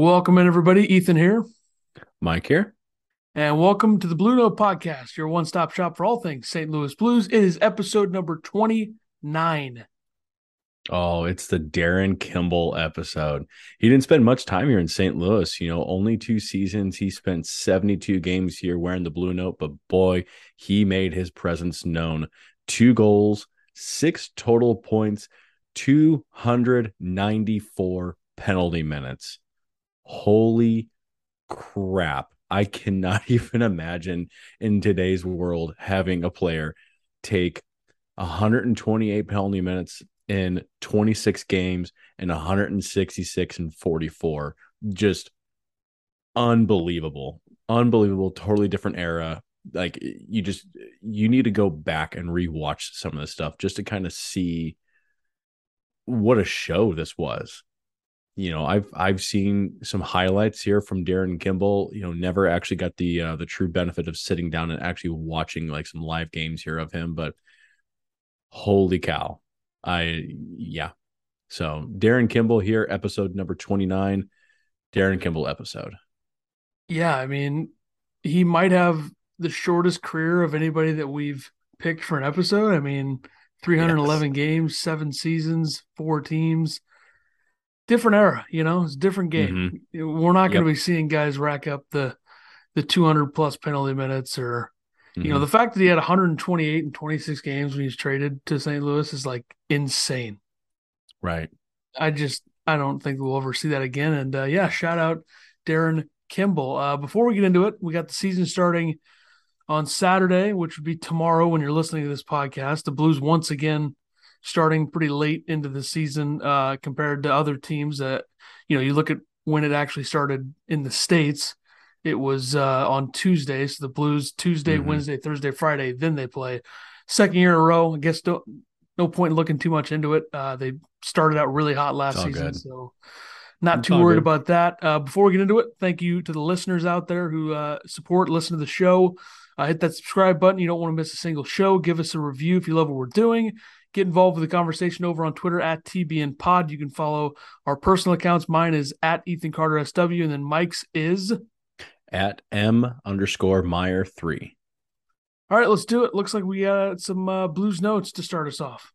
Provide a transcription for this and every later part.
Welcome in, everybody. Ethan here. Mike here. And welcome to the Blue Note Podcast, your one stop shop for all things St. Louis Blues. It is episode number 29. Oh, it's the Darin Kimble episode. He didn't spend much time here in St. Louis, you know, only two seasons. He spent 72 games here wearing the Blue Note, but boy, he made his presence known. Two goals, six total points, 294 penalty minutes holy crap. I cannot even imagine in today's world having a player take 128 penalty minutes in 26 games and 166 and 44. Just unbelievable. Unbelievable. Totally different era. Like you just you need to go back and rewatch some of this stuff just to kind of see what a show this was you know, I've I've seen some highlights here from Darin Kimble. You know, never actually got the uh, the true benefit of sitting down and actually watching like some live games here of him. But holy cow, I yeah. So Darin Kimble here, episode number twenty nine. Darin Kimble episode. Yeah, I mean, he might have the shortest career of anybody that we've picked for an episode. I mean, 311 yes. games, seven seasons, four teams different era, you know, it's a different game. Mm-hmm. We're not going to yep. be seeing guys rack up the the 200 plus penalty minutes or mm-hmm. you know, mm-hmm. the fact that he had 128 and 26 games when he's traded to St. Louis is like insane. Right. I just I don't think we'll ever see that again and uh, yeah, shout out Darin Kimble. Uh, before we get into it, we got the season starting on Saturday, which would be tomorrow when you're listening to this podcast. The Blues once again starting pretty late into the season uh, compared to other teams that you know you look at when it actually started in the states it was uh, on tuesday. So the blues tuesday mm-hmm. wednesday thursday friday then they play. Second year in a row i guess no, no point in looking too much into it. Uh, they started out really hot last season good. so not it's too worried good. about that. Uh, before we get into it thank you to the listeners out there who uh, support listen to the show. Uh, hit that subscribe button. You don't want to miss a single show. Give us a review if you love what we're doing Get involved with the conversation over on Twitter at TBN Pod. You can follow our personal accounts. Mine is at Ethan Carter SW, and then Mike's is at M underscore Meyer three. All right, let's do it. Looks like we got some uh, blues notes to start us off.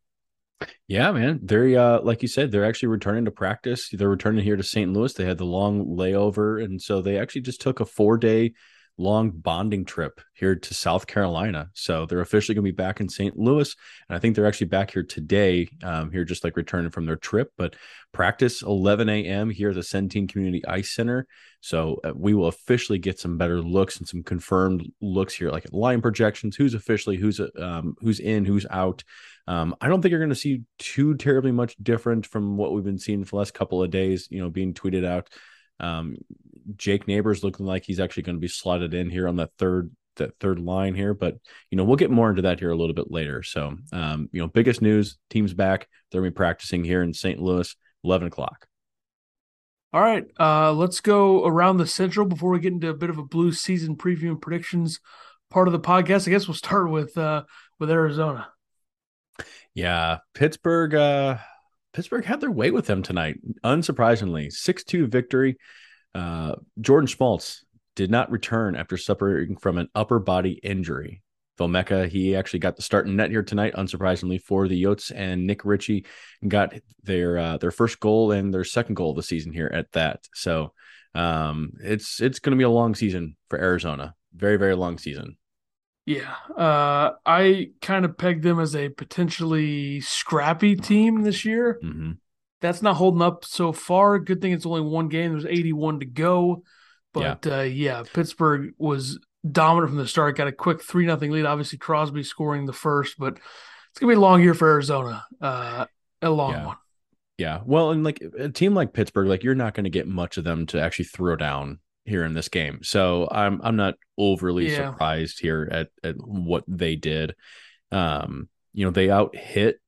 Yeah, man. They're uh, like you said, they're actually returning to practice. They're returning here to St. Louis. They had the long layover, and so they actually just took a four day long bonding trip here to South Carolina. So they're officially going to be back in St. Louis. And I think they're actually back here today, um, here just like returning from their trip. But practice 11 a.m. here at the Centene Community Ice Center. So uh, we will officially get some better looks and some confirmed looks here, like line projections, who's officially, who's um, who's in, who's out. Um, I don't think you're going to see too terribly much different from what we've been seeing for the last couple of days, you know, being tweeted out. Um, Jake Neighbors looking like he's actually going to be slotted in here on that third that third line here, but you know we'll get more into that here a little bit later. So um, you know, biggest news: teams back. They're going to be practicing here in St. Louis, eleven o'clock. All right, uh, let's go around the Central before we get into a bit of a blue season preview and predictions part of the podcast. I guess we'll start with uh, with Arizona. Yeah, Pittsburgh. Uh, Pittsburgh had their way with them tonight, unsurprisingly. 6 2 victory. Uh, Jordan Schmaltz did not return after suffering from an upper body injury. Vejmelka, he actually got the start in net here tonight, unsurprisingly, for the Yotes, and Nick Ritchie got their uh, their first goal and their second goal of the season here at that. So um, it's it's going to be a long season for Arizona, very very long season. Yeah, uh, I kind of pegged them as a potentially scrappy team this year. Mm-hmm. That's not holding up so far. Good thing it's only one game. There's 81 to go, but yeah, uh, yeah Pittsburgh was dominant from the start. Got a quick three nothing lead. Obviously, Crosby scoring the first, but it's gonna be a long year for Arizona. Uh, a long Yeah. one. Yeah. Well, and like a team like Pittsburgh, like you're not going to get much of them to actually throw down here in this game. So I'm I'm not overly Yeah. surprised here at at what they did. Um, you know, they out hit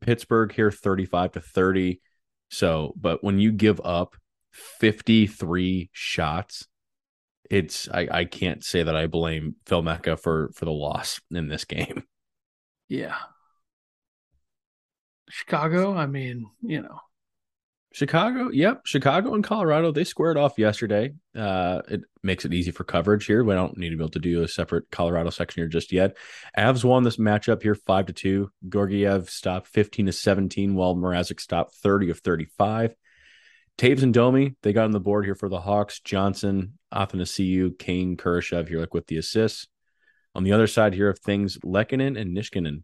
Pittsburgh here 35 to 30. So, but when you give up 53 shots, it's I, I can't say that I blame Vejmelka for for the loss in this game. Yeah. Chicago. I mean, you know, Chicago, yep, Chicago and Colorado, they squared off yesterday. Uh, it makes it easy for coverage here. We don't need to be able to do a separate Colorado section here just yet. Avs won this matchup here five to two. Georgiev stopped 15 to 17, while Mrazek stopped 30 of 35. Toews and Domi, they got on the board here for the Hawks. Johnson, Athanasiu, Kane, Kurashev here, like with the assists. On the other side here of things, Lehkonen and Nichushkin,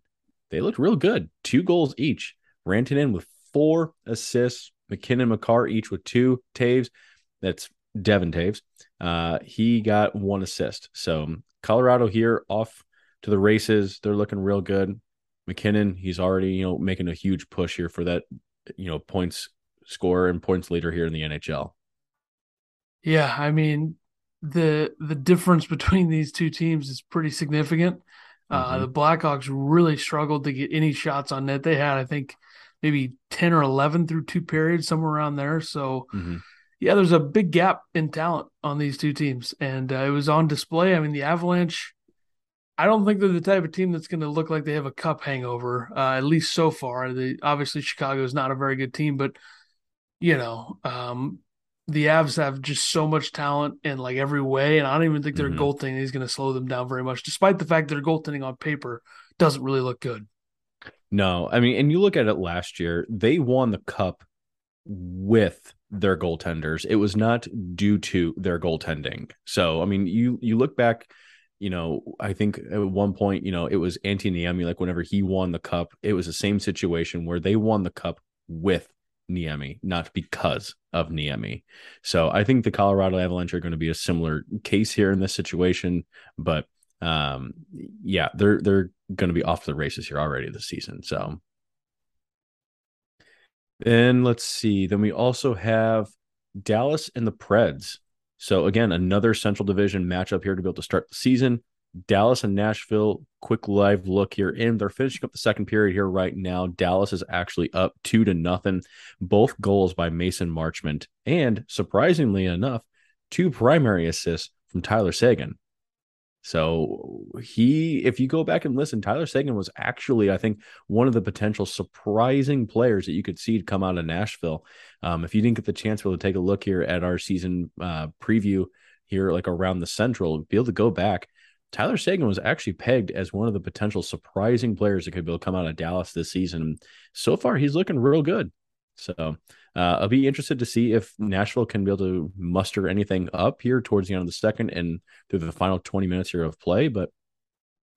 they looked real good. Two goals each. Rantanen with four assists. MacKinnon, Makar each with two. Toews, that's Devon Toews. Uh, he got one assist. So Colorado here off to the races. They're looking real good. MacKinnon, he's already you know making a huge push here for that you know points scorer and points leader here in the NHL. yeah. I mean, the the difference between these two teams is pretty significant. Uh, Mhm. the Blackhawks really struggled to get any shots on net. They had, I think, maybe ten or eleven through two periods, somewhere around there. So Mhm. yeah, there's a big gap in talent on these two teams, and uh, it was on display. I mean, the Avalanche. I don't think they're the type of team that's going to look like they have a cup hangover. Uh, at least so far. The obviously Chicago is not a very good team, but you know, um, the Avs have just so much talent in like every way, and I don't even think their Mhm. goaltending is going to slow them down very much, despite the fact that their goaltending on paper doesn't really look good. No, I mean, and you look at it last year, they won the cup with their goaltenders. It was not due to their goaltending. So, I mean, you you look back, you know, I think at one point, you know, it was Antti Niemi, like whenever he won the cup, it was the same situation where they won the cup with Niemi, not because of Niemi. So I think the Colorado Avalanche are going to be a similar case here in this situation, but um yeah, they're they're going to be off the races here already this season. So and let's see. Then we also have Dallas and the Preds. So again, another Central Division matchup here to be able to start the season. Dallas and Nashville, quick live look here in. They're finishing up the second period here right now. Dallas is actually up two to nothing. Both goals by Mason Marchment. And surprisingly enough, two primary assists from Tyler Seguin. So he, if you go back and listen, Tyler Seguin was actually, I think, one of the potential surprising players that you could see come out of Nashville. Um, if you didn't get the chance to take a look here at our season uh, preview here, like around the Central, be able to go back. Tyler Seguin was actually pegged as one of the potential surprising players that could be able to come out of Dallas this season. So far, he's looking real good. So uh, I'll be interested to see if Nashville can be able to muster anything up here towards the end of the second and through the final 20 minutes here of play. But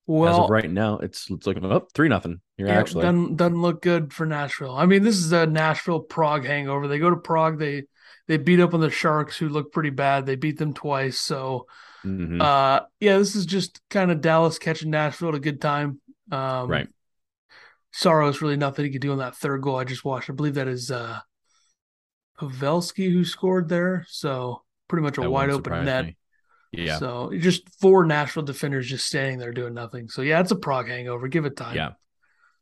Well, as of right now, it's it's looking up three nothing. You're Yeah, actually doesn't doesn't look good for Nashville. I mean, this is a Nashville Prague hangover. They go to Prague, they they beat up on the Sharks, who look pretty bad. They beat them twice. So, Mhm. uh, yeah, this is just kind of Dallas catching Nashville at a good time. Um, right. Saros really nothing he could do on that third goal I just watched. I believe that is uh, Pavelski who scored there. So pretty much a That wide open net. me. Yeah. So just four Nashville defenders just standing there doing nothing. So yeah, it's a Prague hangover. Give it time. Yeah.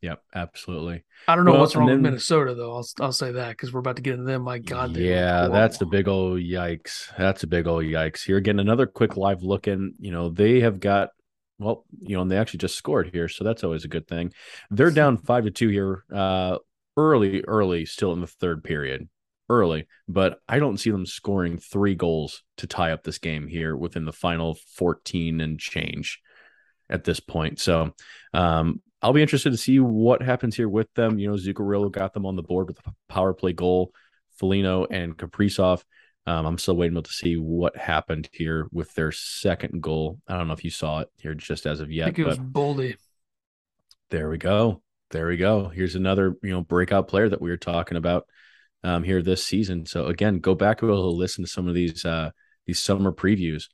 Yep. Absolutely. I don't know Well, what's wrong and with Minnesota though. I'll I'll say that because we're about to get into them. My God, yeah, that's the horrible. big old yikes. That's a big old yikes. Here again, another quick live look in. You know, they have got well, you know, and they actually just scored here, so that's always a good thing. They're down five to two here, uh, early, early, still in the third period, early, but I don't see them scoring three goals to tie up this game here within the final fourteen and change at this point. So, um, I'll be interested to see what happens here with them. You know, Zuccarello got them on the board with a power play goal. Foligno and Kaprizov. Um, I'm still waiting to see what happened here with their second goal. I don't know if you saw it here just as of I yet, think it was Boldy. there we go. There we go. Here's another you know breakout player that we were talking about um, here this season. So again, go back and listen to some of these uh, these summer previews.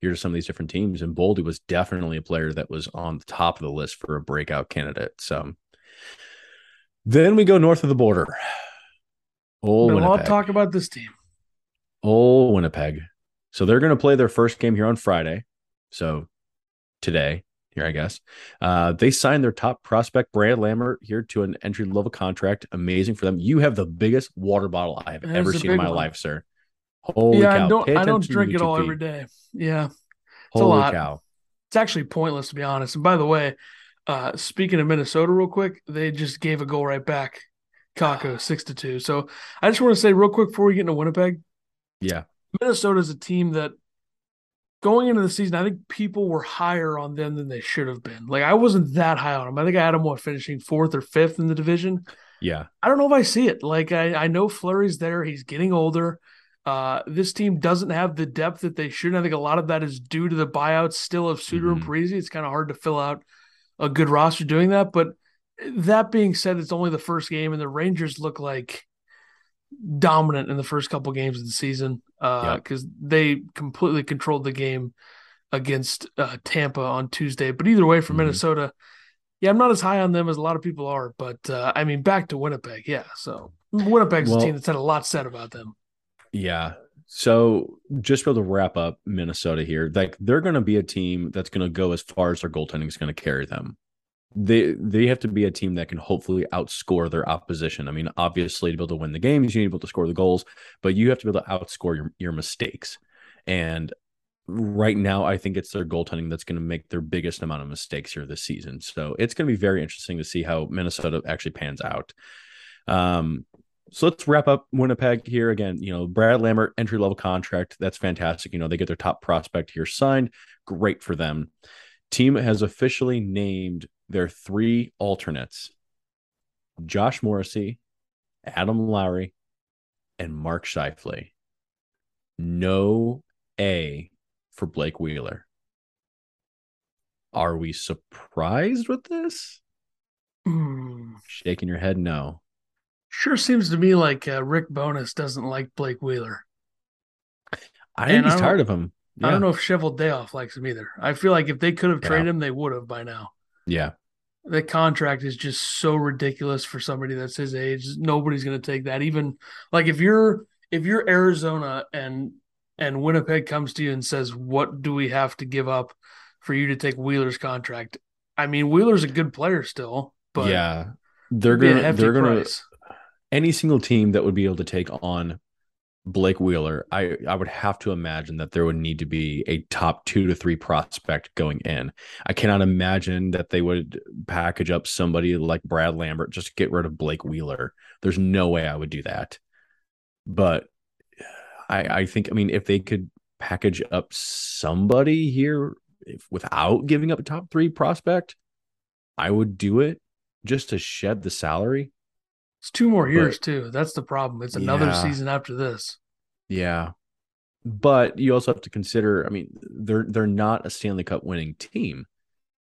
here to some of these different teams. And Boldy was definitely a player that was on the top of the list for a breakout candidate. So then we go north of the border. Oh, of talk about this team. Oh, Winnipeg. So they're going to play their first game here on Friday. So today, here, I guess. Uh, they signed their top prospect, Brad Lambert, here to an entry level contract. Amazing for them. You have the biggest water bottle I have ever seen in my one. life, sir. Holy yeah, cow. I don't, I don't drink it all every day. Yeah. It's Holy cow. It's actually pointless, to be honest. And by the way, uh, speaking of Minnesota, real quick, they just gave a goal right back. Kakko six to two. So I just want to say real quick before we get into Winnipeg. Yeah. Minnesota is a team that going into the season, I think people were higher on them than they should have been. Like I wasn't that high on them. I think I had them what finishing fourth or fifth in the division. Yeah. I don't know if I see it. Like I, I know Fleury's there. He's getting older. Uh, this team doesn't have the depth that they should. I think a lot of that is due to the buyouts still of Suter mm-hmm. and Parise. It's kind of hard to fill out a good roster doing that. But that being said, it's only the first game, and the Rangers look like dominant in the first couple games of the season because uh, they completely controlled the game against uh, Tampa on Tuesday. But either way, for mm-hmm. Minnesota, yeah, I'm not as high on them as a lot of people are. But uh, I mean, back to Winnipeg, yeah. So Winnipeg's well, a team that's had a lot said about them. Yeah. So just for the wrap up Minnesota here, like they're going to be a team that's going to go as far as their goaltending is going to carry them. They they have to be a team that can hopefully outscore their opposition. I mean, obviously to be able to win the games, you need to be able to score the goals, but you have to be able to outscore your, your mistakes. And right now, I think it's their goaltending that's going to make their biggest amount of mistakes here this season. So it's going to be very interesting to see how Minnesota actually pans out. Um, so let's wrap up Winnipeg here again. You know, Brad Lambert entry level contract. That's fantastic. You know, they get their top prospect here signed. Great for them. Team has officially named their three alternates Josh Morrissey, Adam Lowry, and Mark Scheifele. No A for Blake Wheeler. Are we surprised with this? Mm. Shaking your head, no. Sure seems to me like uh, Rick Bowness doesn't like Blake Wheeler. I think and he's I tired of him. Yeah. I don't know if Cheveldayoff likes him either. I feel like if they could have yeah. traded him, they would have by now. Yeah. The contract is just so ridiculous for somebody that's his age. Nobody's going to take that. Even like if you're if you're Arizona and and Winnipeg comes to you and says, "What do we have to give up for you to take Wheeler's contract?" I mean, Wheeler's a good player still, but yeah, they're gonna they're gonna any single team that would be able to take on Blake Wheeler, I I would have to imagine that there would need to be a top two to three prospect going in. I cannot imagine that they would package up somebody like Brad Lambert just to get rid of Blake Wheeler. There's no way I would do that. But I I think I mean if they could package up somebody here if, without giving up a top three prospect, I would do it just to shed the salary. It's two more years but, too. That's the problem. It's another yeah. season after this. Yeah. But you also have to consider, I mean, they're they're not a Stanley Cup winning team.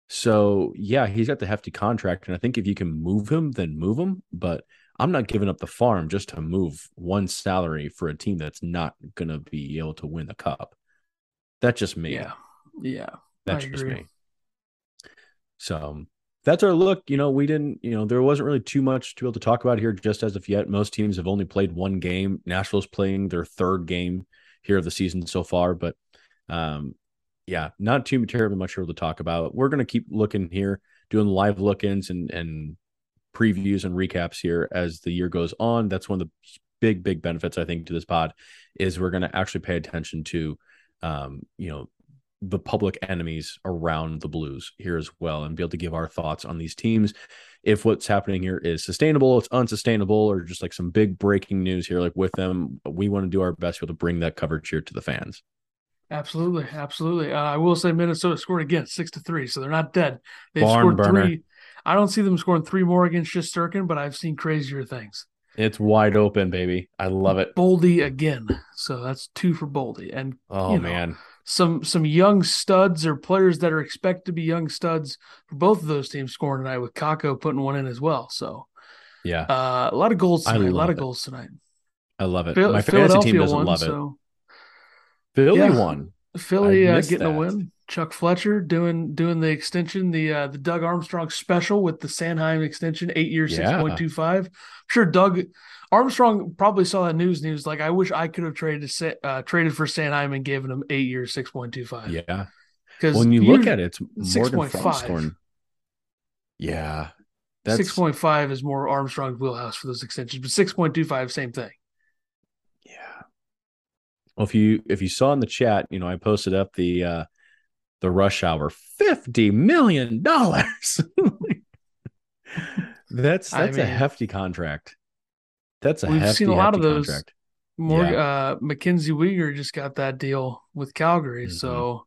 So yeah, he's got the hefty contract. And I think if you can move him, then move him. But I'm not giving up the farm just to move one salary for a team that's not gonna be able to win the cup. That's just me. Yeah. Yeah. That's just me. So that's our look. You know, we didn't, you know, there wasn't really too much to be able to talk about here just as of yet. Most teams have only played one game. Nashville's playing their third game here of the season so far, but um, yeah, not too terribly much here to talk about. We're to keep looking here, doing live look ins and, and previews and recaps here as the year goes on. That's one of the big, big benefits, I think, to this pod is we're to actually pay attention to, um, you know, the public enemies around the Blues here as well and be able to give our thoughts on these teams. If what's happening here is sustainable, it's unsustainable, or just like some big breaking news here, like with them, we want to do our best to, to bring that coverage here to the fans. Absolutely, absolutely. Uh, I will say Minnesota scored again, six to three, so they're not dead. They've Barn scored burner. three. I don't see them scoring three more against Shesterkin, but I've seen crazier things. It's wide open, baby. I love it. Boldy again, so that's two for Boldy, and oh you know, man, some some young studs or players that are expected to be young studs for both of those teams scoring tonight with Kakko putting one in as well. So yeah, uh, a lot of goals tonight. A lot of goals tonight. I love it. Phil- My fantasy team doesn't won, love it. So, Philly yeah. won. Philly uh, getting a win. Chuck Fletcher doing doing the extension, the uh, the Doug Armstrong special with the Sanheim extension, eight years, six point two five. Sure, Doug Armstrong probably saw that news. and he was like, "I wish I could have traded to uh, traded for Sanheim and given him eight years, six point two five. Yeah. because When you look at it, it's Morgan 6.5. Frogstorn. Yeah. Six point five is more Armstrong's wheelhouse for those extensions, but six point two five, same thing. Yeah. Well, if you if you saw in the chat, you know, I posted up the uh the rush hour fifty million dollars. that's I that's a hefty contract. That's a we've hefty, seen a lot of those. contract. More Yeah. uh Mackenzie Weegar just got that deal with Calgary. Mhm. So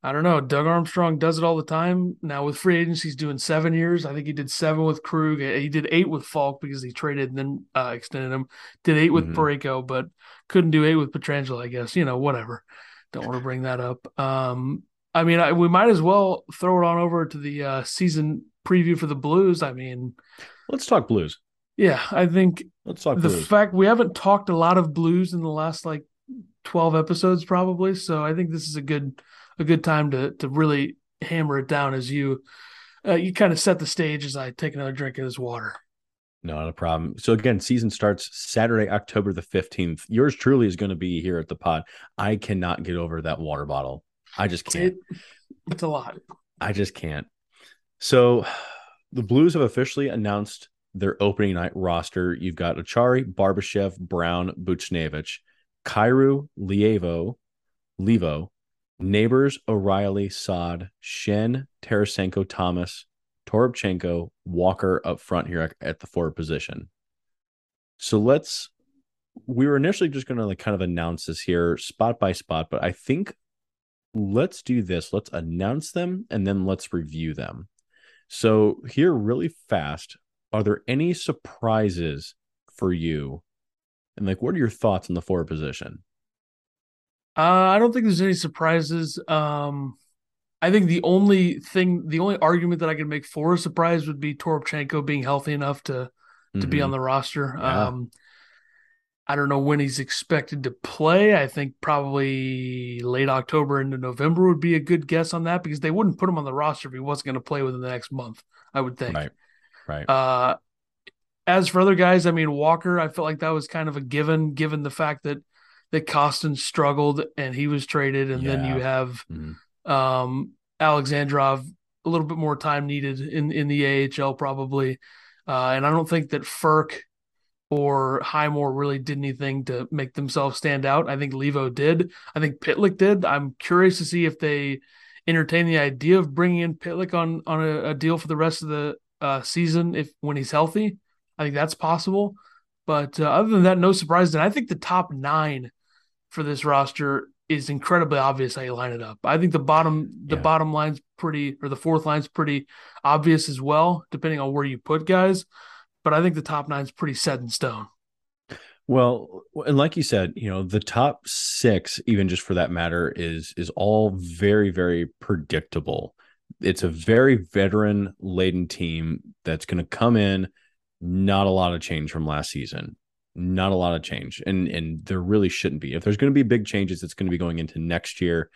I don't know. Doug Armstrong does it all the time. Now with free agents he's doing seven years. I think he did seven with Krug. He did eight with Faulk because he traded and then uh, extended him. Did 8 with. Parayko, but couldn't do eight with Pietrangelo, I guess. You know, whatever. Don't want to bring that up. Um, I mean, I, we might as well throw it on over to the uh, season preview for the Blues. I mean, Let's talk blues. yeah, I think Let's talk the blues. fact we haven't talked a lot of blues in the last like 12 episodes probably so i think this is a good a good time to to really hammer it down as you uh, you kind of set the stage as i take another drink of this water Not a problem. So again, season starts Saturday, October the 15th. Yours truly is going to be here at the pod. I cannot get over that water bottle. I just can't. it, it's a lot I just can't. So the Blues have officially announced their opening night roster. You've got Acciari, Barbashev, Brown, Buchnevich, Kyrou, Leivo, Leivo, Neighbors, O'Reilly, Saad, Schenn, Tarasenko, Thomas, Toropchenko, Walker up front here at, at the forward position. So let's we were initially just going to like kind of announce this here spot by spot, but I think let's do this. Let's announce them and then let's review them. So, here really fast, are there any surprises for you? And like, what are your thoughts on the forward position? uh, i don't think there's any surprises um i think the only thing the only argument that i could make for a surprise would be Toropchenko being healthy enough to to be Mhm. on the roster. Yeah. Um, I don't know when he's expected to play. I think probably late October into November would be a good guess on that because they wouldn't put him on the roster if he wasn't going to play within the next month. I would think. Right. Right. Uh, as for other guys, I mean Walker, I felt like that was kind of a given, given the fact that that Kostin struggled and he was traded, and then you Yeah. have Mhm. um, Alexandrov a little bit more time needed in in the AHL probably, uh, and I don't think that Frk or Highmore really did anything to make themselves stand out. I think Leivo did. I think Pitlick did. I'm curious to see if they entertain the idea of bringing in Pitlick on on a, a deal for the rest of the uh, season if when he's healthy. I think that's possible. But uh, other than that, no surprises. And I think the top nine for this roster is incredibly obvious how you line it up. I think the bottom the Yeah. bottom line's pretty or the fourth line's pretty obvious as well, depending on where you put guys. But I think the top nine's pretty set in stone. Well, and like you said, you know, the top six, even just for that matter, is is all very, very predictable. It's a very veteran laden team that's going to come in. Not a lot of change from last season. Not a lot of change, and and there really shouldn't be. If there's going to be big changes, it's going to be going into next year,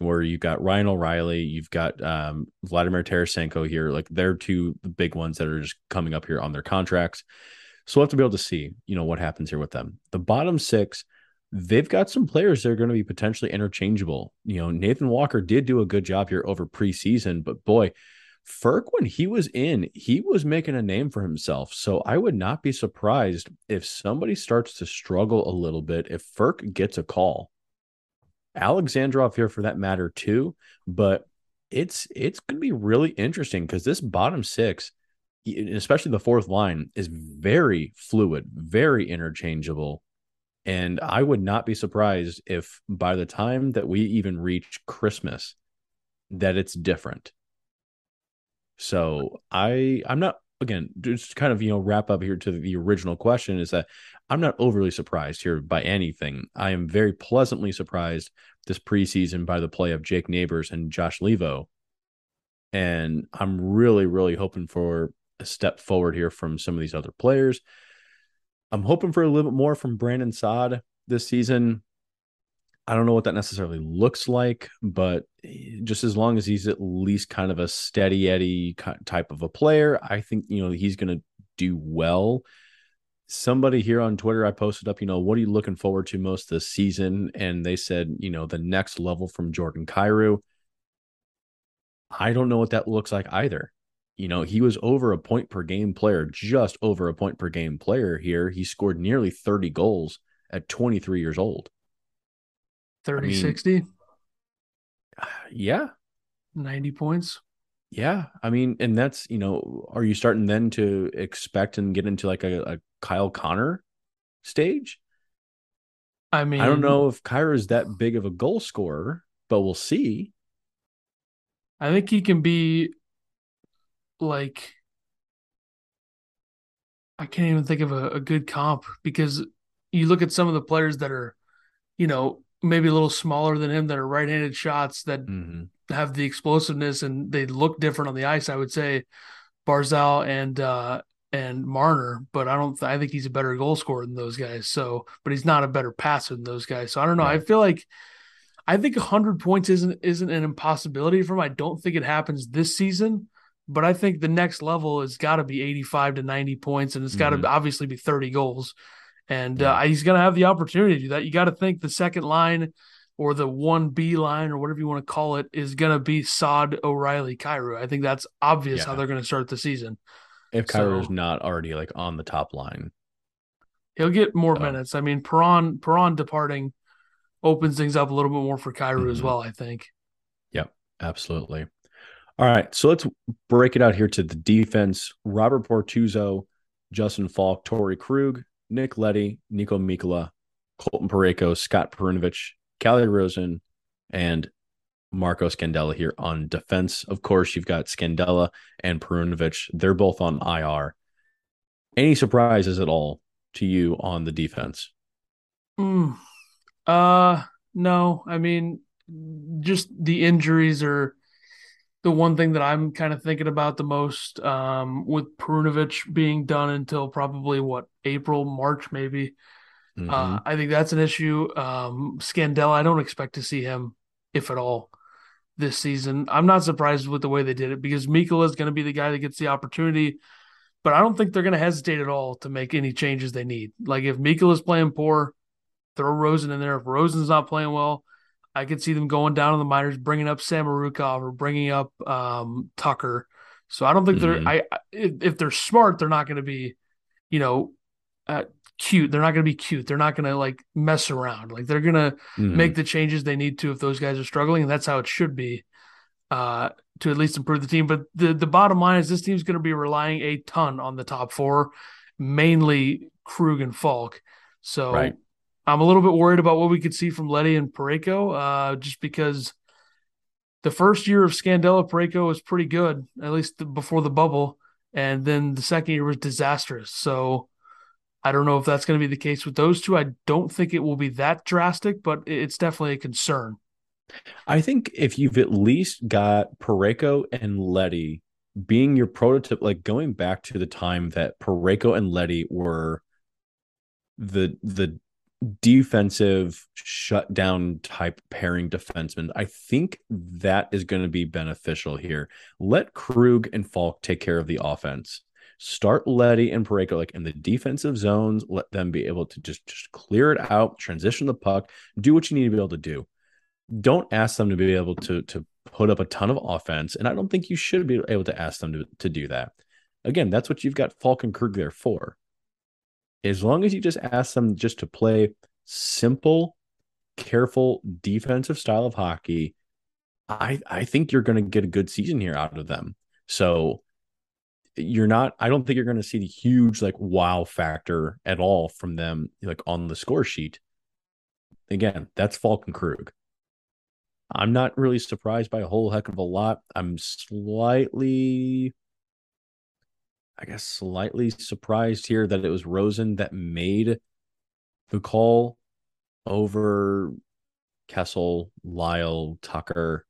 where you've got Ryan O'Reilly, you've got um, Vladimir Tarasenko here. Like they're two big ones that are just coming up here on their contracts. So we'll have to be able to see, you know, what happens here with them. The bottom six, they've got some players that are going to be potentially interchangeable. You know, Nathan Walker did do a good job here over preseason, but boy, Frk, when he was in, he was making a name for himself. So I would not be surprised if somebody starts to struggle a little bit if Frk gets a call. Alexandrov here for that matter too, but it's it's going to be really interesting because this bottom six especially the fourth line is very fluid, very interchangeable. And I would not be surprised if by the time that we even reach Christmas that it's different. So I I'm not again just kind of you know wrap up here to the original question is that I'm not overly surprised here by anything. I am very pleasantly surprised this preseason by the play of Jake Neighbors and Josh Leivo. And I'm really, really hoping for a step forward here from some of these other players. I'm hoping for a little bit more from Brandon Saad this season. I don't know what that necessarily looks like, but eh, just as long as he's at least kind of a steady Eddie type of a player, I think you know he's going to do well. Somebody here on Twitter, I posted up, you know, what are you looking forward to most this season? And they said, you know, the next level from Jordan Kyrou. I don't know what that looks like either. You know, he was over a point per game player, just over a point per game player here. He scored nearly 30 goals at 23 years old. 30 I mean, 60? Uh, yeah. 90 points. Yeah. I mean, and that's, you know, are you starting then to expect and get into like a, a Kyle Connor stage? I mean, I don't know if Kyrou is that big of a goal scorer, but we'll see. I think he can be like I can't even think of a, a, good comp because you look at some of the players that are, you know, maybe a little smaller than him that are right-handed shots that mm-hmm. have the explosiveness and they look different on the ice. I would say Barzal and uh and Marner, but I don't. I think he's a better goal scorer than those guys. So, but he's not a better passer than those guys. So I don't know. Right. I feel like I think 100 points isn't isn't an impossibility for him. I don't think it happens this season, but I think the next level has got to be 85 to 90 points, and it's got to mm-hmm. obviously be 30 goals. And uh, he's going to have the opportunity to do that. You got to think the second line or the 1B line or whatever you want to call it is going to be Saad O'Reilly Kyrou. I think that's obvious yeah. how they're going to start the season. If Kyrou's so, not already like on the top line, he'll get more minutes. I mean, Perron Perron departing opens things up a little bit more for Kyrou mm-hmm. as well, I think. Yep, absolutely. All right, so let's break it out here to the defense. Robert Bortuzzo, Justin Faulk, Torey Krug, Nick Leddy, Niko Mikkola, Colton Parayko, Scott Perunovich, Calle Rosen, and Marco Scandella here on defense. Of course, you've got Scandella and Perunovich. They're both on IR. Any surprises at all to you on the defense? Mm. Uh, no. I mean, just the injuries are the one thing that I'm kind of thinking about the most um, with Perunovich being done until probably what April, March, maybe. Uh, mm-hmm. Uh, I think that's an issue. Um, Scandella, I don't expect to see him, if at all, this season. I'm not surprised with the way they did it because Mikkola is going to be the guy that gets the opportunity, but I don't think they're going to hesitate at all to make any changes they need. Like if Mikkola is playing poor, throw Rosen in there. If Rosen's not playing well, I could see them going down in the minors, bringing up Samorukov or bringing up um, Tucker. So I don't think mm-hmm. they're. I if, if, they're smart, they're not going to be, you know, uh, cute. They're not going to be cute. They're not going to like mess around. Like they're going to mm-hmm. make the changes they need to if those guys are struggling, and that's how it should be. Uh, to at least improve the team. But the the bottom line is this team's going to be relying a ton on the top four, mainly Krug and Faulk. So right. I'm a little bit worried about what we could see from Leddy and Parayko, uh, just because the first year of Scandella Parayko was pretty good, at least before the bubble, and then the second year was disastrous. So I don't know if that's going to be the case with those two. I don't think it will be that drastic, but it's definitely a concern. I think if you've at least got Parayko and Leddy being your prototype, like going back to the time that Parayko and Leddy were the the defensive shutdown type pairing defenseman. I think that is going to be beneficial here. Let Krug and Faulk take care of the offense. Start Leddy and Parayko like in the defensive zones. Let them be able to just just clear it out, transition the puck, do what you need to be able to do. Don't ask them to be able to to put up a ton of offense, and I don't think you should be able to ask them to to do that. Again, that's what you've got Faulk and Krug there for as long as you just ask them just to play simple, careful defensive style of hockey, I I think you're going to get a good season here out of them. So you're not I don't think you're going to see the huge like wow factor at all from them like on the score sheet. Again, that's Falcon Krug. I'm not really surprised by a whole heck of a lot. I'm slightly I guess, slightly surprised here that it was Rosen that made the call over Kessel, Lyle, Tucker.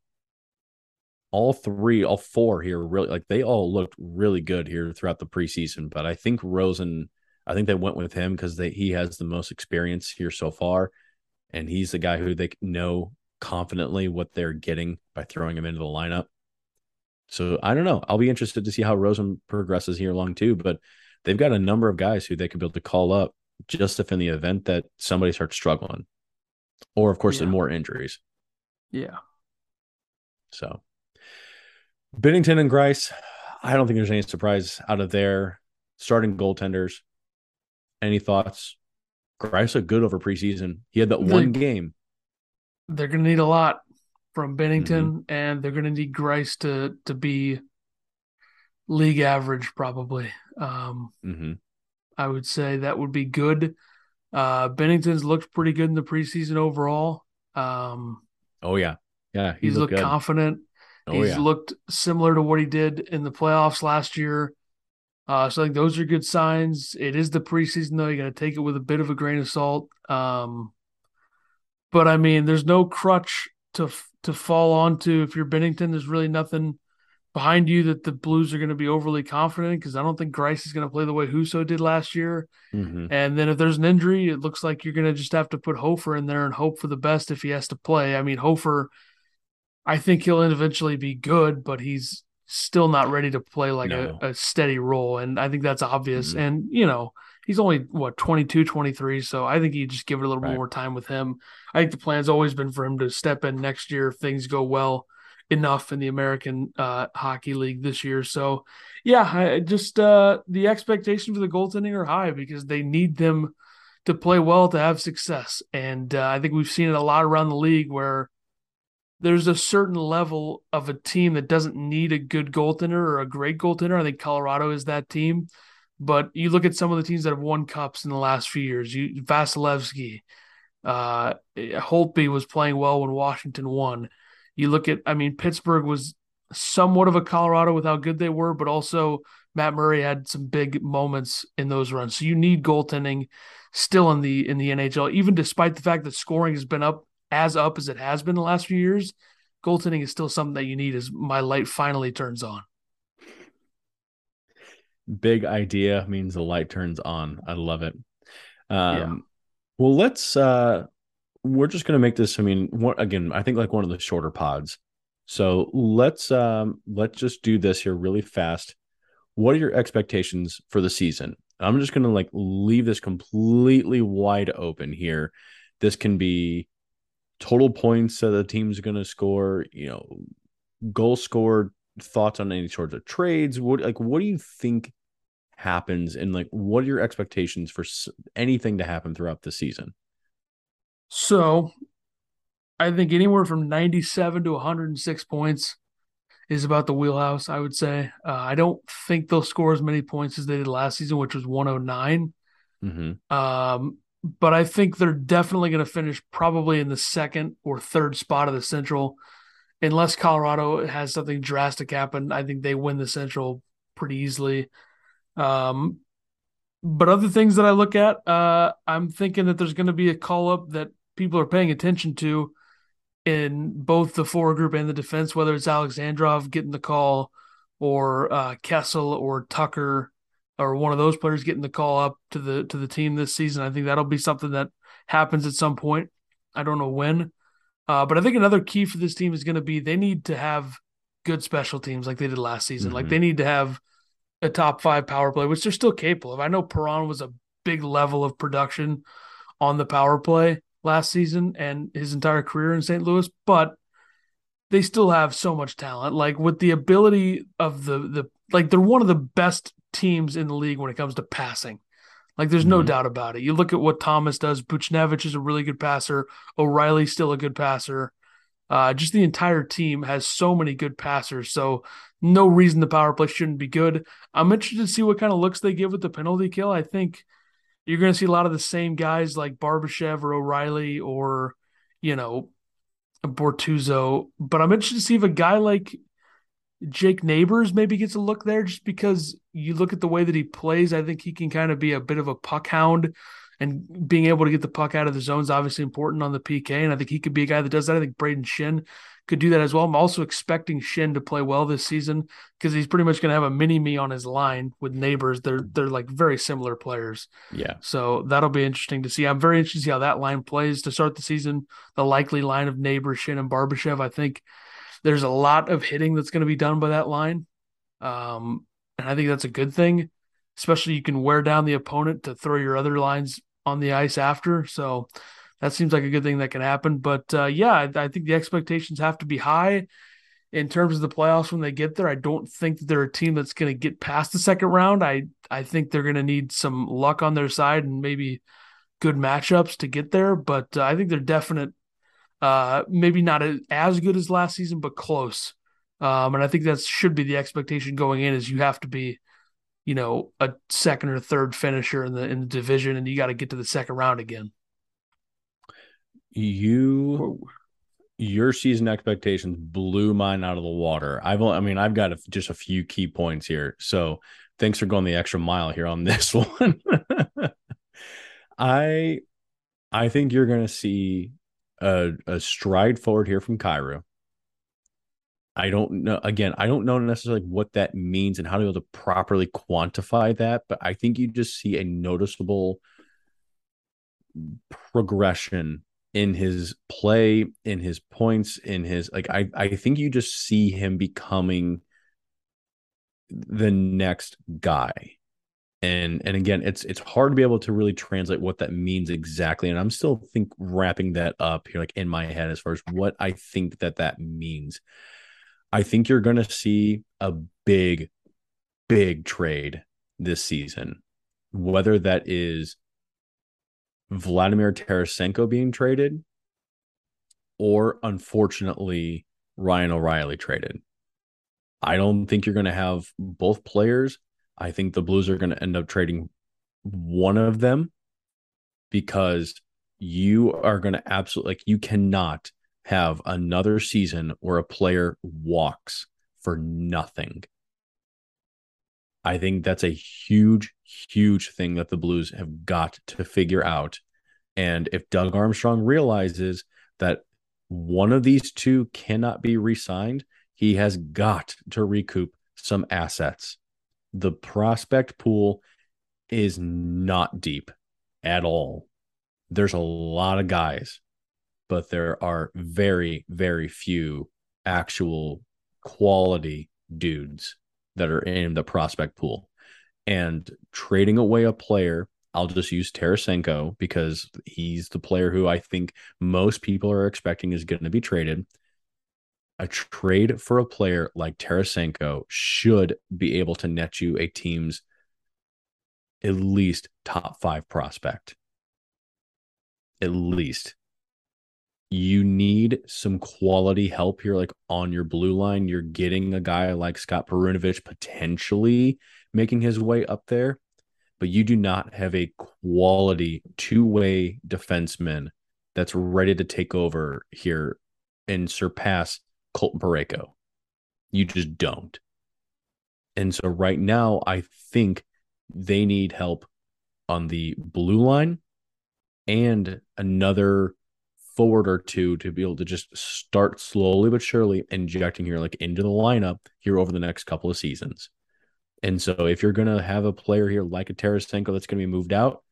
All three, all four here, really like they all looked really good here throughout the preseason. But I think Rosen, I think they went with him because he has the most experience here so far. and he's the guy who they know confidently what they're getting by throwing him into the lineup. So I don't know. I'll be interested to see how Rosen progresses here along too. But they've got a number of guys who they could be able to call up just if in the event that somebody starts struggling, or of course Yeah. in more injuries. Yeah. So Binnington and Greiss, I don't think there's any surprise out of there. Starting goaltenders. Any thoughts? Greiss looked good over preseason. He had that one game. They're going to need a lot from Binnington, Mm-hmm. and they're going to need Greiss to to be league average, probably. Um, hmm I would say that would be good. Uh, Binnington's looked pretty good in the preseason overall. Um, Oh yeah, yeah. He he's looked looked confident. Oh he's yeah. looked similar to what he did in the playoffs last year. Uh, so I think those are good signs. It is the preseason though; you got to take it with a bit of a grain of salt. Um, but I mean, there's no crutch to to fall onto if you're Binnington. There's really nothing behind you that the Blues are going to be overly confident because I don't think Greiss is going to play the way Husso did last year. Mhm. And then if there's an injury, it looks like you're going to just have to put Hofer in there and hope for the best if he has to play. I mean, Hofer, I think he'll eventually be good, but he's still not ready to play like No. a, a steady role. And I think that's obvious. Mhm. And, you know, he's only, what, 22, 23. So I think you just give it a little Right. more time with him. I think the plan's always been for him to step in next year if things go well enough in the American uh, Hockey League this year. So, yeah, I just uh, the expectations for the goaltending are high because they need them to play well to have success. And uh, I think we've seen it a lot around the league where there's a certain level of a team that doesn't need a good goaltender or a great goaltender. I think Colorado is that team. But you look at some of the teams that have won cups in the last few years. You Vasilevskiy, uh, Holtby was playing well when Washington won. You look at, I mean, Pittsburgh was somewhat of a Colorado with how good they were, but also Matt Murray had some big moments in those runs. So you need goaltending still in the in the NHL, even despite the fact that scoring has been up as up as it has been the last few years. Goaltending is still something that you need as my light finally turns on. Big idea means the light turns on. I love it. Um, Yeah. Well, let's. uh We're just gonna make this. I mean, what again? I think like one of the shorter pods. So let's um let's just do this here really fast. What are your expectations for the season? I'm just gonna like leave this completely wide open here. This can be total points that the team's gonna score. You know, goal scored. Thoughts on any sorts of trades? What like what do you think happens and like what are your expectations for anything to happen throughout the season So I think anywhere from 97 to 106 points is about the wheelhouse, I would say. Uh, I don't think they'll score as many points as they did last season, which was 109. mm-hmm. Um, but I think they're definitely going to finish probably in the second or third spot of the Central. Unless Colorado has something drastic happen, I think they win the Central pretty easily. Um, but other things that I look at, uh, I'm thinking that there's going to be a call up that people are paying attention to in both the forward group and the defense, whether it's Alexandrov getting the call or uh, Kessel or Tucker or one of those players getting the call up to the to the team this season. I think that'll be something that happens at some point. I don't know when, uh, but I think another key for this team is going to be they need to have good special teams like they did last season. Like Mhm. they need to have a top five power play, which they're still capable of. I know Perron was a big level of production on the power play last season and his entire career in St. Louis, but they still have so much talent. Like with the ability of the the like they're one of the best teams in the league when it comes to passing. Like there's no Mhm. doubt about it. You look at what Thomas does. Buchnevich is a really good passer. O'Reilly's still a good passer. Uh, just the entire team has so many good passers. So no reason the power play shouldn't be good. I'm interested to see what kind of looks they give with the penalty kill. I think you're going to see a lot of the same guys like Barbashev or O'Reilly or, you know, Bortuzzo. But I'm interested to see if a guy like Jake Neighbors maybe gets a look there just because you look at the way that he plays. I think he can kind of be a bit of a puck hound and being able to get the puck out of the zone is obviously important on the PK. And I think he could be a guy that does that. I think Brayden Schenn could do that as well. I'm also expecting Schenn to play well this season because he's pretty much going to have a mini me on his line with neighbors. They're they're like very similar players. Yeah. So that'll be interesting to see. I'm very interested to see how that line plays to start the season. The likely line of neighbors, Schenn and Barbashev. I think there's a lot of hitting that's going to be done by that line. Um, and I think that's a good thing, especially you can wear down the opponent to throw your other lines on the ice after. So that seems like a good thing that can happen. But uh, yeah, I, I, think the expectations have to be high in terms of the playoffs when they get there. I don't think that they're a team that's going to get past the second round. I I think they're going to need some luck on their side and maybe good matchups to get there. But uh, I think they're definite. Uh, maybe not as good as last season, but close. Um, and I think that should be the expectation going in is you have to be, you know, a second or third finisher in the in the division, and you got to get to the second round again you your season expectations blew mine out of the water. I've I mean I've got a, just a few key points here. So thanks for going the extra mile here on this one. I I think you're going to see a, a stride forward here from Kyrou. I don't know. Again, I don't know necessarily what that means and how to be able to properly quantify that, but I think you just see a noticeable progression in his play, in his points, in his like I I think you just see him becoming the next guy. And and again, it's it's hard to be able to really translate what that means exactly. And I'm still think wrapping that up here, like in my head, as far as what I think that that means. I think you're going to see a big, big trade this season, whether that is Vladimir Tarasenko being traded or unfortunately Ryan O'Reilly traded. I don't think you're going to have both players. I think the Blues are going to end up trading one of them because you are going to absolutely like you cannot have another season where a player walks for nothing. I think that's a huge, huge thing that the Blues have got to figure out. And if Doug Armstrong realizes that one of these two cannot be re signed, he has got to recoup some assets. The prospect pool is not deep at all. There's a lot of guys, but there are very, very few actual quality dudes that are in the prospect pool. And trading away a player, I'll just use Tarasenko because he's the player who I think most people are expecting is going to be traded. A trade for a player like Tarasenko should be able to net you a team's at least top five prospect. At least you need some quality help here, like on your blue line. You're getting a guy like Scott Perunovich potentially making his way up there, but you do not have a quality two way defenseman that's ready to take over here and surpass Colton Parayko. You just don't. And so right now, I think they need help on the blue line and another forward or two to be able to just start slowly but surely injecting here like into the lineup here over the next couple of seasons. And so if you're to have a player here like a Tarasenko that's to be moved out,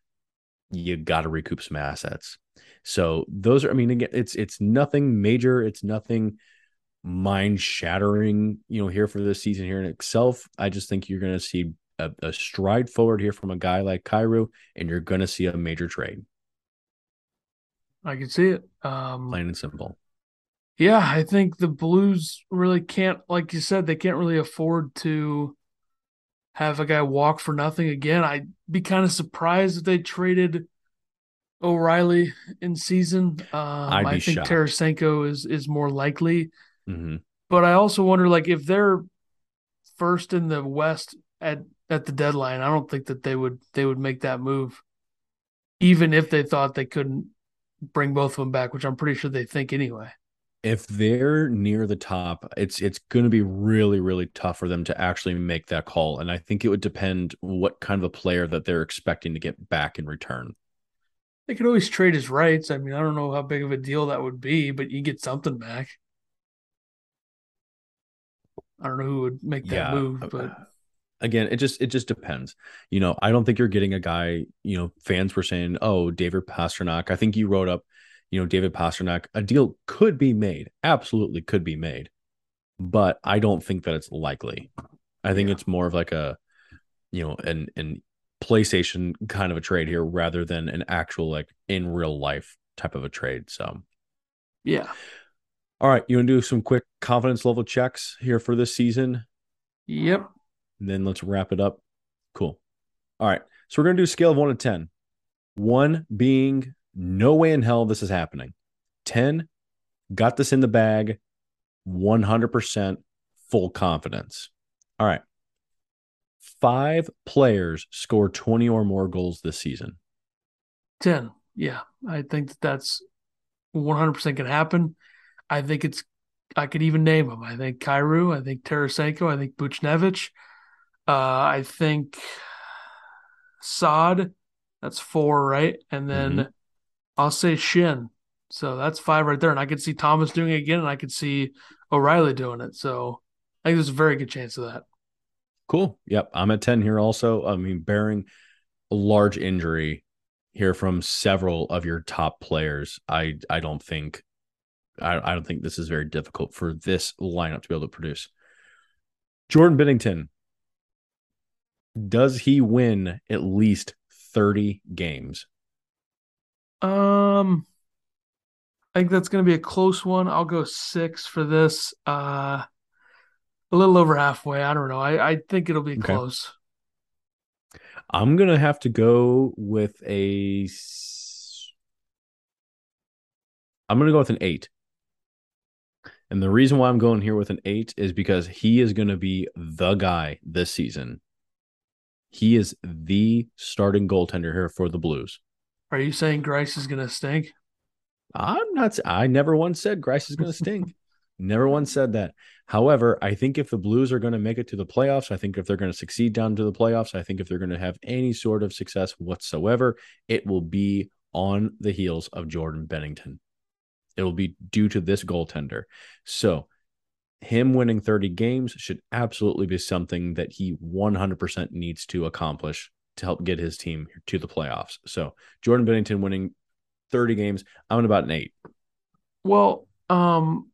you got to recoup some assets. So those are I mean again it's it's nothing major, it's nothing mind shattering, you know, here for this season here in itself. I just think you're to see a, a stride forward here from a guy like Kyrou and you're to see a major trade. I can see it. Um, Plain and simple. Yeah, I think the Blues really can't, like you said, they can't really afford to have a guy walk for nothing again. I'd be kind of surprised if they traded O'Reilly in season. Um, I think shocked. Tarasenko is is more likely. Mm-hmm. But I also wonder, like, if they're first in the West at at the deadline, I don't think that they would they would make that move, even if they thought they couldn't bring both of them back, which I'm pretty sure they think anyway. If they're near the top, it's it's going to be really really tough for them to actually make that call, and I think it would depend what kind of a player that they're expecting to get back in return. They could always trade his rights. I mean, I don't know how big of a deal that would be, but you get something back. I don't know who would make that Yeah, move, uh, but again, it just it just depends. You know, I don't think you're getting a guy. You know, fans were saying, "Oh, David Pastrnak." I think you wrote up, you know, David Pastrnak. A deal could be made, absolutely could be made, but I don't think that it's likely. I think Yeah. it's more of like a, you know, an an PlayStation kind of a trade here rather than an actual like in real life type of a trade. So, yeah, all right, you want to do some quick confidence level checks here for this season? yep. And then let's wrap it up. Cool. All right. So we're going to do a scale of one to 10. One being no way in hell this is happening. 10, got this in the bag, 100% full confidence. All right. Five players score 20 or more goals this season. 10. Yeah, I think that that's 100% can happen. I think it's, I could even name them. I think Kyrou, I think Tarasenko, I think Buchnevich, uh, I think Saad, that's four, right? And then I'll say Schenn. So that's five right there. And I could see Thomas doing it again, and I could see O'Reilly doing it. So I think there's a very good chance of that. Cool. Yep. I'm at 10 here also. I mean, bearing a large injury here from several of your top players, I I don't think I, I don't think this is very difficult for this lineup to be able to produce. Jordan Binnington. Does he win at least 30 games? Um, I think that's going to be a close one. I'll go six for this. Uh, a little over halfway. I don't know. I, I think it'll be Okay. close. I'm gonna have to go with a I'm gonna go with an eight. And the reason why I'm going here with an eight is because he is going to be the guy this season. He is the starting goaltender here for the Blues. Are you saying Greiss is going to stink? I'm not. I never once said Greiss is going to stink. never once said that. However, I think if the Blues are going to make it to the playoffs, I think if they're going to succeed down to the playoffs, I think if they're going to have any sort of success whatsoever, it will be on the heels of Jordan Binnington. It will be due to this goaltender. So, him winning 30 games should absolutely be something that he 100% needs to accomplish to help get his team to the playoffs. So, Jordan Binnington winning 30 games, I'm at about an eight. Well, um,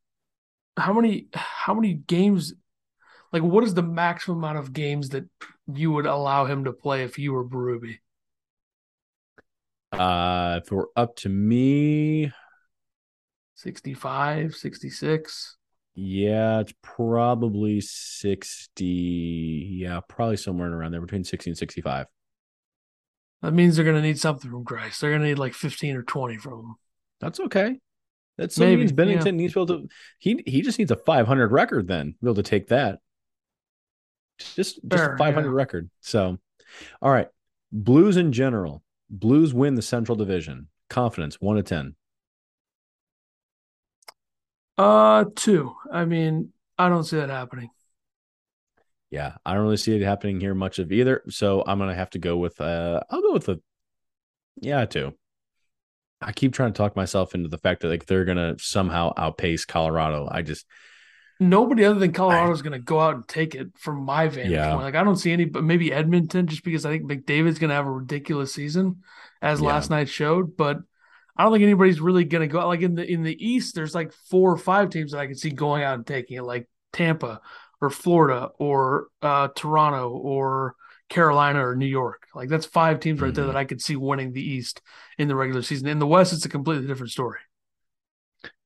how many how many games? Like, what is the maximum amount of games that you would allow him to play if you were Berube? Uh, if it were up to me, 65, 66? Yeah, it's probably 60. Yeah, probably somewhere around there between 60 and 65. That means they're going to need something from Greiss. They're going to need like 15 or 20 from him. That's okay. That still Maybe, means yeah. Binnington needs to be able to he he just needs a 500 record then to be able to take that. Just just Fair, a 500 yeah. record. So, all right. Blues in general. Blues win the Central Division. Confidence 1 to 10. Uh, two. I mean, I don't see that happening. Yeah, I don't really see it happening here much of either. So I'm gonna have to go with uh I'll go with the yeah, two. I keep trying to talk myself into the fact that like they're gonna somehow outpace Colorado. I just Nobody other than Colorado is to go out and take it from my vantage Yeah. point. Like, I don't see any, but maybe Edmonton, just because I think McDavid's to have a ridiculous season, as Yeah. last night showed. But I don't think anybody's really going to go like in the in the East. There's like four or five teams that I can see going out and taking it, like Tampa or Florida or uh, Toronto or Carolina or New York. Like that's five teams right there Mhm. that I could see winning the East in the regular season. In the West, it's a completely different story.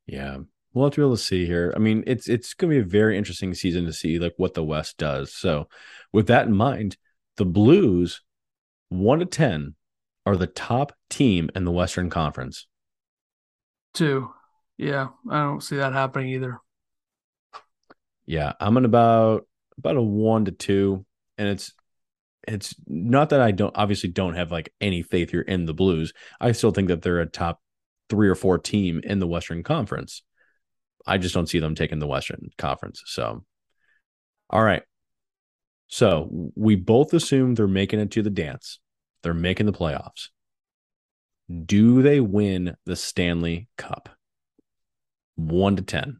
yeah, we'll have to be able to see here. I mean, it's it's gonna be a very interesting season to see like what the West does. So with that in mind, the Blues one to ten are the top team in the Western Conference. Two, yeah, I don't see that happening either. Yeah, I'm at about about a one to two, and it's it's not that I don't obviously don't have like any faith here in the Blues. I still think that they're a top three or four team in the Western Conference. I just don't see them taking the Western Conference. So, all right. So we both assume they're making it to the dance. They're making the playoffs. Do they win the Stanley Cup? One to ten.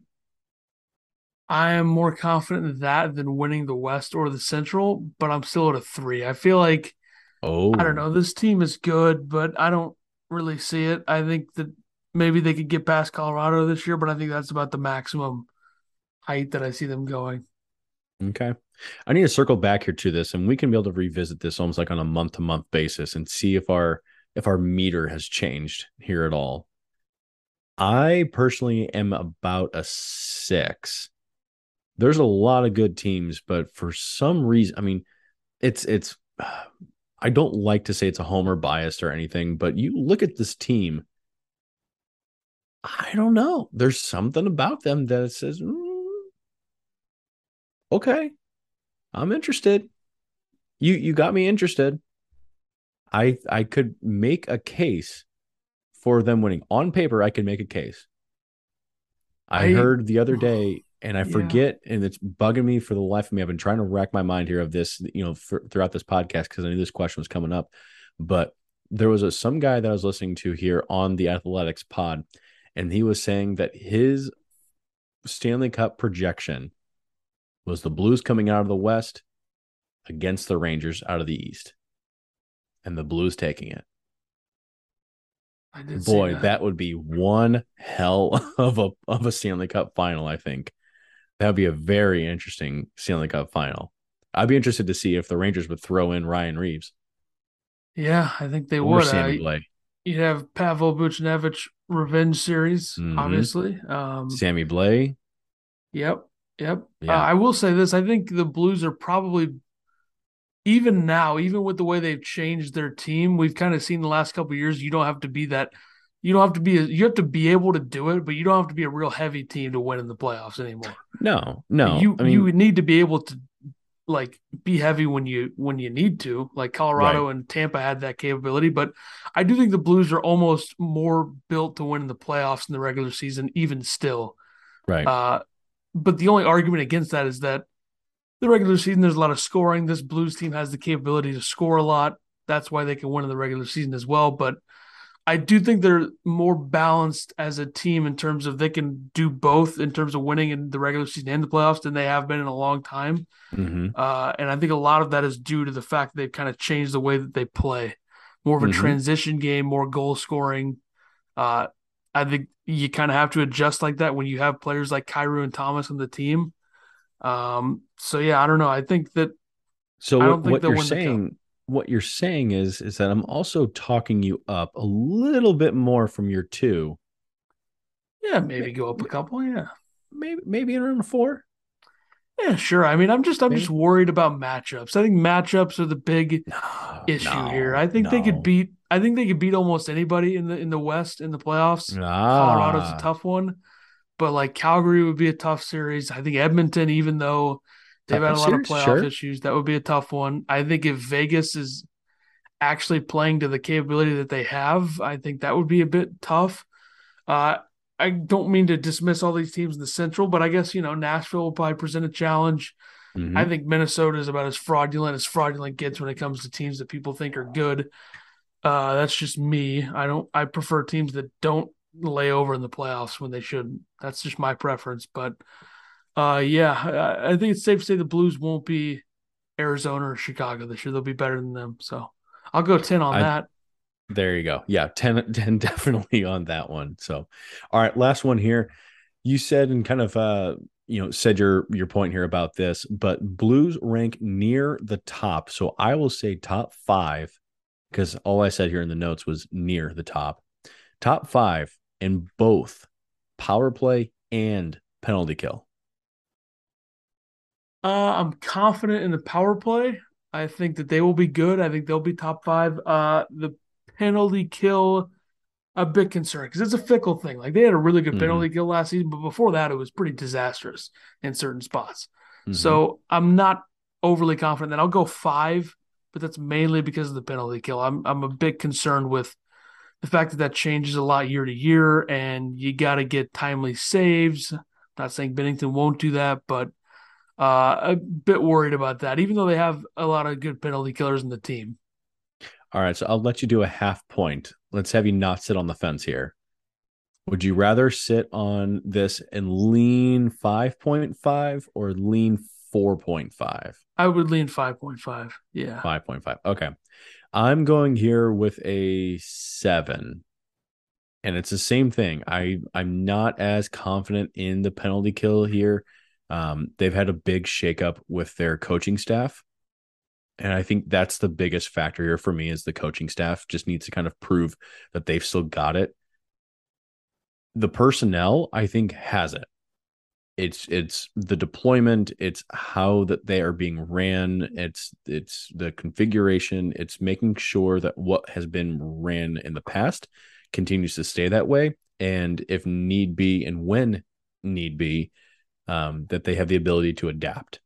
I am more confident in that than winning the West or the Central, but I'm still at a three. I feel like Oh, I don't know. This team is good, but I don't really see it. I think that maybe they could get past Colorado this year, but I think that's about the maximum height that I see them going. Okay. I need to circle back here to this, and we can be able to revisit this almost like on a month to month basis and see if our if our meter has changed here at all. I personally am about a six. There's a lot of good teams, but for some reason, I mean, it's it's I don't like to say it's a homer biased or anything, but you look at this team. I don't know. There's something about them that says, mm, okay, I'm interested. You you got me interested. I I could make a case for them winning. On paper, I could make a case. I, I- heard the other day, and I Yeah. forget, and it's bugging me for the life of me. I've been trying to rack my mind here of this, you know, for, throughout this podcast because I knew this question was coming up. But there was a some guy that I was listening to here on the Athletics pod, and he was saying that his Stanley Cup projection was the Blues coming out of the West against the Rangers out of the East, and the Blues taking it. Boy, that. would be one hell of a of a Stanley Cup final. I think that would be a very interesting Stanley Cup final. I'd be interested to see if the Rangers would throw in Ryan Reaves Yeah, I think they would. Blais. you'd have Pavel Buchnevich revenge series, Mhm. obviously. Um, Sammy Blais. Yep. Yep. Yeah. Uh, I will say this. I think the Blues are probably, even now, even with the way they've changed their team, we've kind of seen the last couple of years, you don't have to be that, you don't have to be, a, you have to be able to do it, but you don't have to be a real heavy team to win in the playoffs anymore. No, no. you, I mean, you would need to be able to like be heavy when you, when you need to, like Colorado and Tampa had that capability. But I do think the Blues are almost more built to win in the playoffs in the regular season, even still. right. Uh, but the only argument against that is that the regular season there's a lot of scoring. This Blues team has the capability to score a lot. That's why they can win in the regular season as well. But I do think they're more balanced as a team in terms of they can do both in terms of winning in the regular season and the playoffs than they have been in a long time. Mhm. Uh, and I think a lot of that is due to the fact that they've kind of changed the way that they play, more of a Mhm. transition game, more goal scoring. Uh, I think you kind of have to adjust like that when you have players like Kyrou and Thomas on the team. Um, so yeah, I don't know. I think that So I what, don't think what you're win the cup. saying, what you're saying is, is that I'm also talking you up a little bit more from your two, yeah, maybe go up a couple. Yeah, maybe maybe in around four. yeah, sure. I mean, I'm just I'm Maybe. just worried about matchups. I think matchups are the big No issue no, here. I think they could beat. I think they could beat almost anybody in the in the West in the playoffs. Ah, Colorado's a tough one, but like Calgary would be a tough series. I think Edmonton, even though they've had a Tough lot of playoff sure. issues, that would be a tough one. I think if Vegas is actually playing to the capability that they have, I think that would be a bit tough. Uh, I don't mean to dismiss all these teams in the Central, but I guess you know Nashville will probably present a challenge. Mhm. I think Minnesota is about as fraudulent as fraudulent gets when it comes to teams that people think are good. Uh, that's just me. I don't. I prefer teams that don't lay over in the playoffs when they shouldn't. That's just my preference. But uh, yeah, I, I think it's safe to say the Blues won't be Arizona or Chicago this year. They'll be better than them. So I'll go ten on I- that. There you go. Yeah, 10, 10 definitely on that one. So, all right, last one here. You said and kind of uh, you know, said your your point here about this, but Blues rank near the top. So I will say top 5 because all I said here in the notes was near the top. Top 5 in both power play and penalty kill. Uh, I'm confident in the power play. I think that they will be good. I think they'll be top five. Uh, the penalty kill, a bit concerned because it's a fickle thing. Like they had a really good Mhm. penalty kill last season, but before that, it was pretty disastrous in certain spots. Mhm. So I'm not overly confident that I'll go five, but that's mainly because of the penalty kill. I'm I'm a bit concerned with the fact that that changes a lot year to year, and you got to get timely saves. Not saying Binnington won't do that, but uh, a bit worried about that. Even though they have a lot of good penalty killers in the team. All right, so I'll let you do a half point. Let's have you not sit on the fence here. Would you rather sit on this and lean 5.5 or lean 4.5? I would lean 5.5. Yeah. 5.5. Okay. I'm going here with a seven. And it's the same thing. I I'm not as confident in the penalty kill here. Um, they've had a big shakeup with their coaching staff. And I think that's the biggest factor here for me is the coaching staff just needs to kind of prove that they've still got it. The personnel, I think, has it. It's it's the deployment, it's how that they are being ran, it's it's the configuration, it's making sure that what has been ran in the past continues to stay that way. And if need be and when need be, um, that they have the ability to adapt.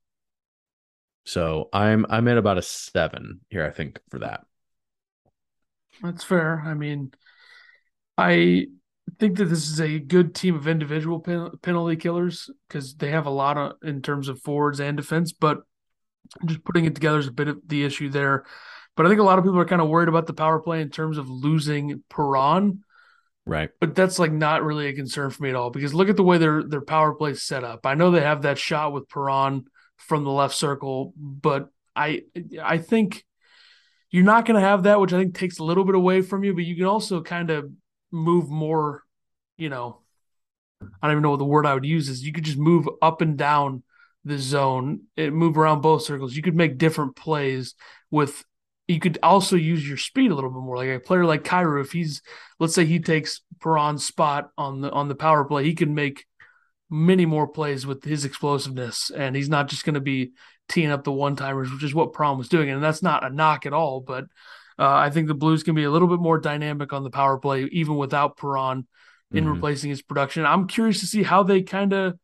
So I'm I'm at about a seven here, I think, for that. That's fair. I mean, I think that this is a good team of individual pen, penalty killers because they have a lot of in terms of forwards and defense, but just putting it together is a bit of the issue there. But I think a lot of people are kind of worried about the power play in terms of losing Perron. Right. But that's like not really a concern for me at all because look at the way their their power play is set up. I know they have that shot with Perron from the left circle, but I I think you're not going to have that, which I think takes a little bit away from you. But you can also kind of move more, you know. I don't even know what the word I would use is. You could just move up and down the zone, it move around both circles. You could make different plays with. You could also use your speed a little bit more. Like a player like Kyrou, if he's, let's say he takes Perron's spot on the on the power play, he can make many more plays with his explosiveness, and he's not just going to be teeing up the one timers, which is what Perron was doing, and that's not a knock at all. But uh, I think the Blues can be a little bit more dynamic on the power play, even without Perron in mm-hmm. replacing his production. I'm curious to see how they kind of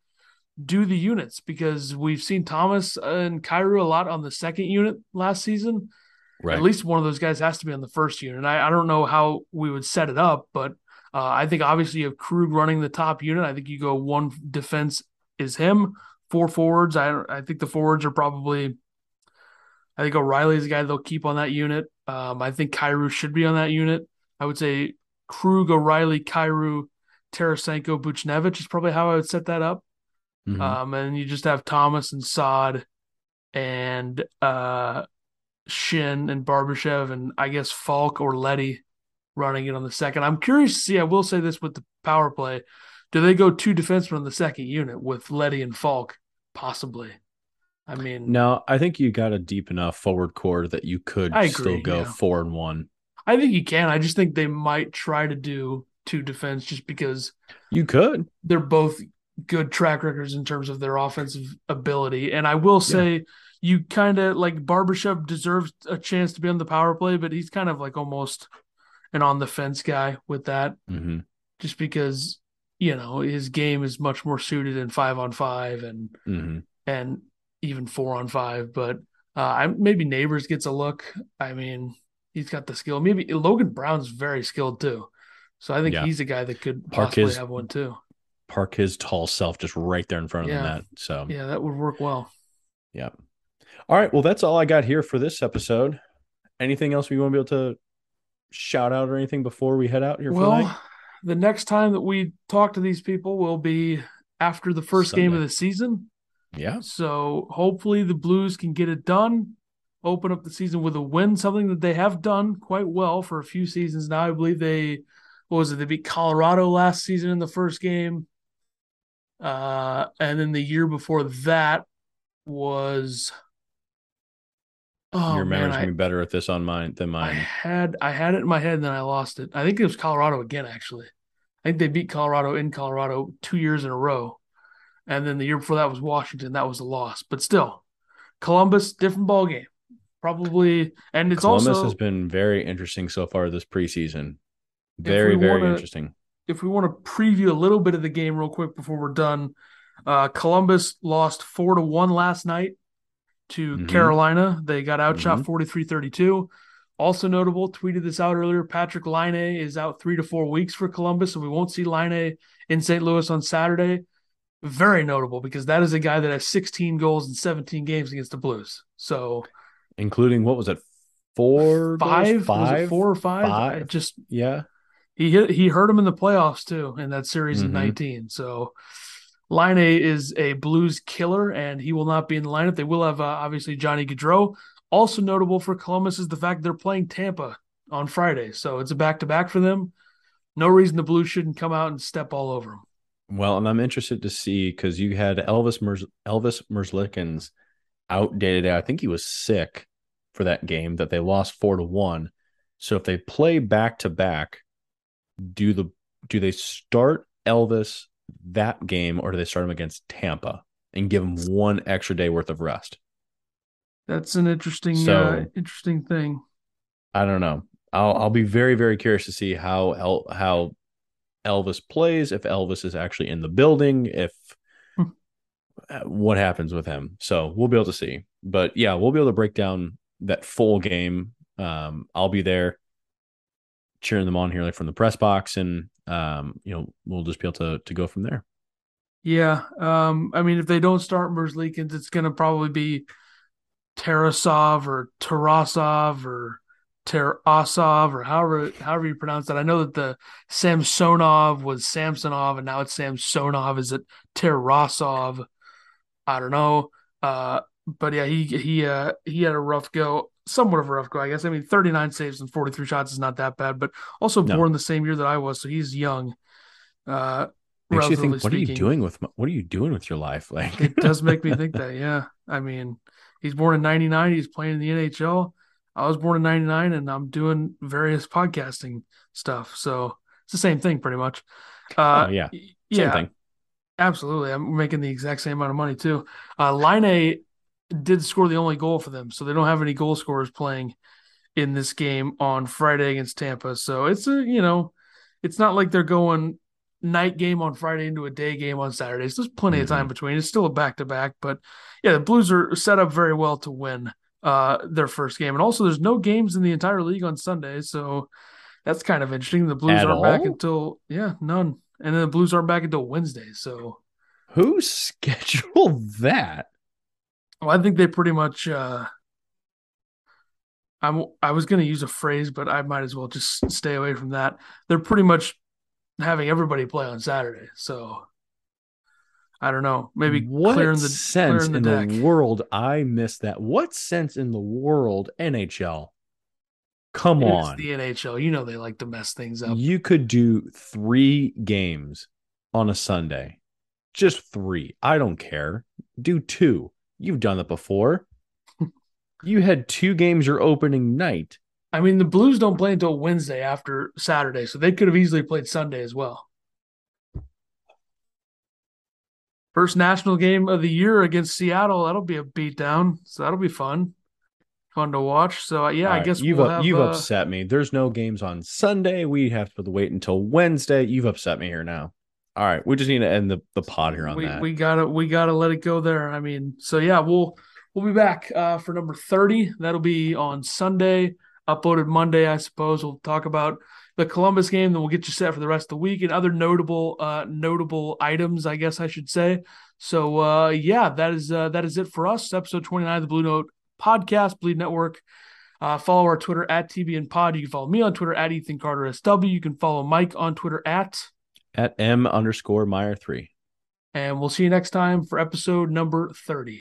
do the units because we've seen Thomas and Kyrou a lot on the second unit last season. Right. At least one of those guys has to be on the first unit. I, I don't know how we would set it up, but uh, I think obviously you have Krug running the top unit. I think you go one defense is him, four forwards. I I think the forwards are probably. I think O'Reilly is a guy they'll keep on that unit. Um, I think Kyrou should be on that unit. I would say Krug, O'Reilly, Kyrou, Tarasenko, Buchnevich is probably how I would set that up. Mm-hmm. Um, and you just have Thomas and Saad and uh, Schenn and Barbashev and I guess Faulk or Leddy running it on the second. I'm curious to see. I will say this with the power play: do they go two defensemen on the second unit with Leddy and Faulk Possibly. I mean, no, I think you got a deep enough forward core that you could agree, still go yeah. four and one. I think you can. I just think they might try to do two defense just because you could. They're both good track records in terms of their offensive ability. And I will say, yeah. you kind of like Barbashev deserves a chance to be on the power play, but he's kind of like almost an on the fence guy with that, mm-hmm. just because you know his game is much more suited in five on five and mm-hmm. and even four on five. But uh, I maybe Neighbours gets a look. I mean, he's got the skill. Maybe Logan Brown's very skilled too, so I think yeah. he's a guy that could park possibly his, have one too. Park his tall self just right there in front of yeah. the net. So yeah, that would work well. Yeah. All right. Well, that's all I got here for this episode. Anything else we want to be able to shout out or anything before we head out here? Well, the next time that we talk to these people will be after the first Sunday. game of the season. Yeah. So hopefully the Blues can get it done, open up the season with a win, something that they have done quite well for a few seasons now. I believe they, what was it? They beat Colorado last season in the first game. Uh, and then the year before that was Oh, Your memory's man, gonna be better at this on mine than mine. I had I had it in my head and then I lost it. I think it was Colorado again, actually. I think they beat Colorado in Colorado two years in a row. And then the year before that was Washington. That was a loss. But still, Columbus, different ball game. Probably and it's Columbus also has been very interesting so far this preseason. Very, very wanna, interesting. If we want to preview a little bit of the game real quick before we're done, uh, Columbus lost four to one last night to mm-hmm. Carolina. They got outshot mm-hmm. 43 32. Also notable, tweeted this out earlier. Patrick Laine is out three to four weeks for Columbus, so we won't see Laine in St. Louis on Saturday. Very notable because that is a guy that has 16 goals in 17 games against the Blues. So, including what was it, four, five, five, four or five? five? just yeah, He hit, he hurt him in the playoffs too in that series Mhm. in 19. So Laine is a Blues killer, and he will not be in the lineup. They will have uh, obviously Johnny Gaudreau. Also notable for Columbus is the fact they're playing Tampa on Friday, so it's a back to back for them. No reason the Blues shouldn't come out and step all over them. Well, and I'm interested to see because you had Elvis Merz, Elvis Merzlikins out day to day. I think he was sick for that game that they lost four to one. So if they play back to back, do the do they start Elvis that game or do they start him against Tampa and give him one extra day worth of rest? That's an interesting, uh, interesting thing. I don't know. I'll I'll be very very curious to see how El, how Elvis plays if Elvis is actually in the building if Hmm. uh, what happens with him. So we'll be able to see. But yeah, we'll be able to break down that full game. Um, I'll be there cheering them on here like from the press box and um, you know, we'll just be able to to go from there. Yeah, um, I mean, if they don't start Merzlikins, it's going to probably be Tarasov or Tarasov or Tarasov or however however you pronounce that. I know that the Samsonov was Samsonov, and now it's Samsonov. Is it Tarasov? I don't know. Uh, but yeah, he he uh, he had a rough go, somewhat of a rough go, I guess. I mean, 39 saves and 43 shots is not that bad, but also No. born the same year that I was, so he's young. Uh, Makes you think, what are you doing with what are you doing with your life? Like It does make me think that, yeah. I mean, he's born in 99, he's playing in the NHL. I was born in 99 and I'm doing various podcasting stuff. So it's the same thing pretty much. Uh, Oh, yeah. same yeah, thing. absolutely. I'm making the exact same amount of money too. Uh, Laine did score the only goal for them, so they don't have any goal scorers playing in this game on Friday against Tampa. So it's a you know, it's not like they're going night game on Friday into a day game on Saturday. So there's plenty of time between. It's still a back to back, but yeah, the Blues are set up very well to win uh their first game. And also there's no games in the entire league on Sunday, so that's kind of interesting. The Blues At aren't back until yeah, none. And then the Blues aren't back until Wednesday. So Who scheduled that? Well, I think they pretty much. Uh, I'm. I was going to use a phrase, but I might as well just stay away from that. They're pretty much having everybody play on Saturday, so I don't know. Maybe what clearing the sense clearing in the deck. the world I missed that. What sense in the world NHL? Come It's on. the NHL. You know they like to mess things up. You could do 3 games on a Sunday. Just 3. I don't care. Do 2. You've done that before. you had 2 games your opening night. I mean, the Blues don't play until Wednesday after Saturday, so they could have easily played Sunday as well. First national game of the year against Seattle. That'll be a beatdown. So that'll be fun. Fun to watch. So uh, yeah, All I right, guess you've we'll have, you've uh, upset me. There's no games on Sunday. We have to wait until Wednesday. You've upset me here now. All right, we just need to end the, the pod here on we, that. we gotta we gotta let it go there. I mean, so yeah, we'll we'll be back uh, for number thirty. That'll be on Sunday, uploaded Monday, I suppose. We'll talk about the Columbus game, then we'll get you set for the rest of the week and other notable uh, notable items, I guess I should say. So uh, yeah, that is uh, that is it for us. Episode twenty nine of the Blue Note podcast, Bleav Network. Uh, follow our Twitter at TBN Pod. You can follow me on Twitter at Ethan Carter SW. You can follow Mike on Twitter at At M underscore Meyer three. and we'll see you next time for episode number 30.